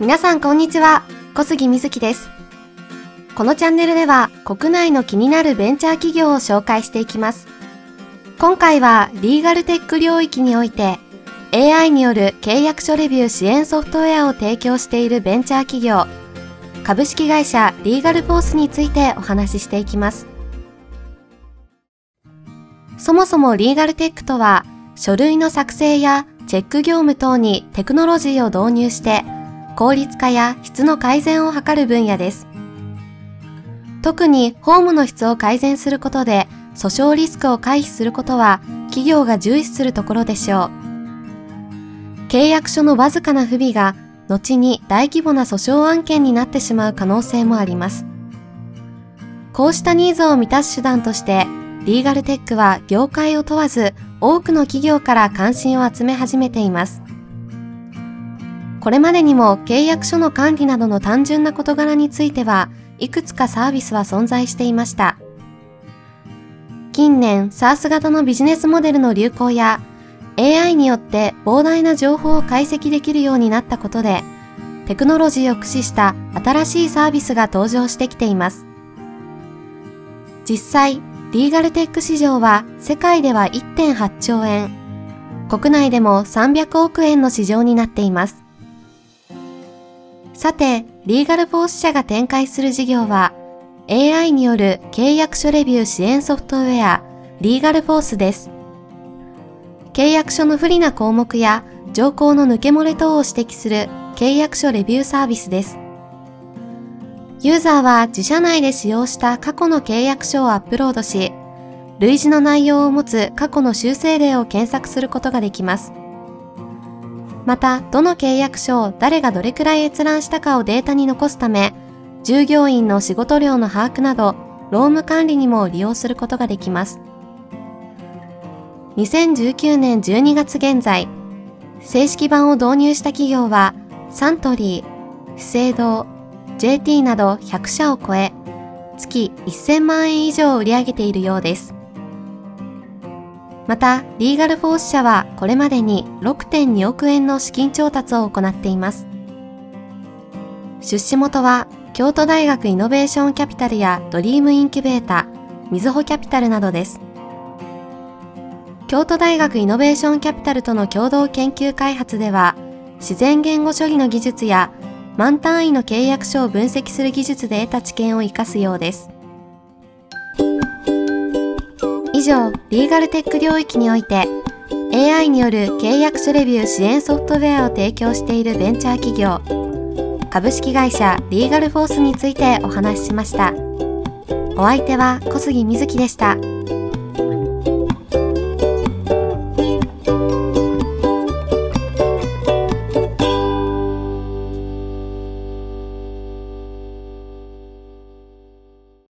皆さんこんにちは、小杉みずきです。このチャンネルでは国内の気になるベンチャー企業を紹介していきます。今回はリーガルテック領域において AI による契約書レビュー支援ソフトウェアを提供しているベンチャー企業株式会社リーガルフォースについてお話ししていきます。そもそもリーガルテックとは書類の作成やチェック業務等にテクノロジーを導入して効率化や質の改善を図る分野です。特にホームの質を改善することで訴訟リスクを回避することは企業が重視するところでしょう。契約書のわずかな不備が後に大規模な訴訟案件になってしまう可能性もあります。こうしたニーズを満たす手段として、リーガルテックは業界を問わず多くの企業から関心を集め始めています。これまでにも契約書の管理などの単純な事柄についてはいくつかサービスは存在していました。近年 SARS 型のビジネスモデルの流行や AI によって膨大な情報を解析できるようになったことでテクノロジーを駆使した新しいサービスが登場してきています。実際、リーガルテック市場は世界では1.8兆円、国内でも300億円の市場になっています。さて、リーガルフォース社が展開する事業は、AI による契約書レビュー支援ソフトウェア、リーガルフォースです。契約書の不利な項目や条項の抜け漏れ等を指摘する契約書レビューサービスです。ユーザーは自社内で使用した過去の契約書をアップロードし、類似の内容を持つ過去の修正例を検索することができます。また、どの契約書を誰がどれくらい閲覧したかをデータに残すため、従業員の仕事量の把握など、労務管理にも利用することができます。2019年12月現在、正式版を導入した企業は、サントリー、資生堂、JT など100社を超え、月1000万円以上売り上げているようです。また、リーガルフォース社はこれまでに6.2億円の資金調達を行っています。出資元は、京都大学イノベーションキャピタルやドリームインキュベータ、みずほキャピタルなどです。京都大学イノベーションキャピタルとの共同研究開発では、自然言語処理の技術や満単位の契約書を分析する技術で得た知見を活かすようです。上、リーガルテック領域において AI による契約書レビュー支援ソフトウェアを提供しているベンチャー企業株式会社リーガルフォースについてお話ししました。お相手は小杉瑞希でした。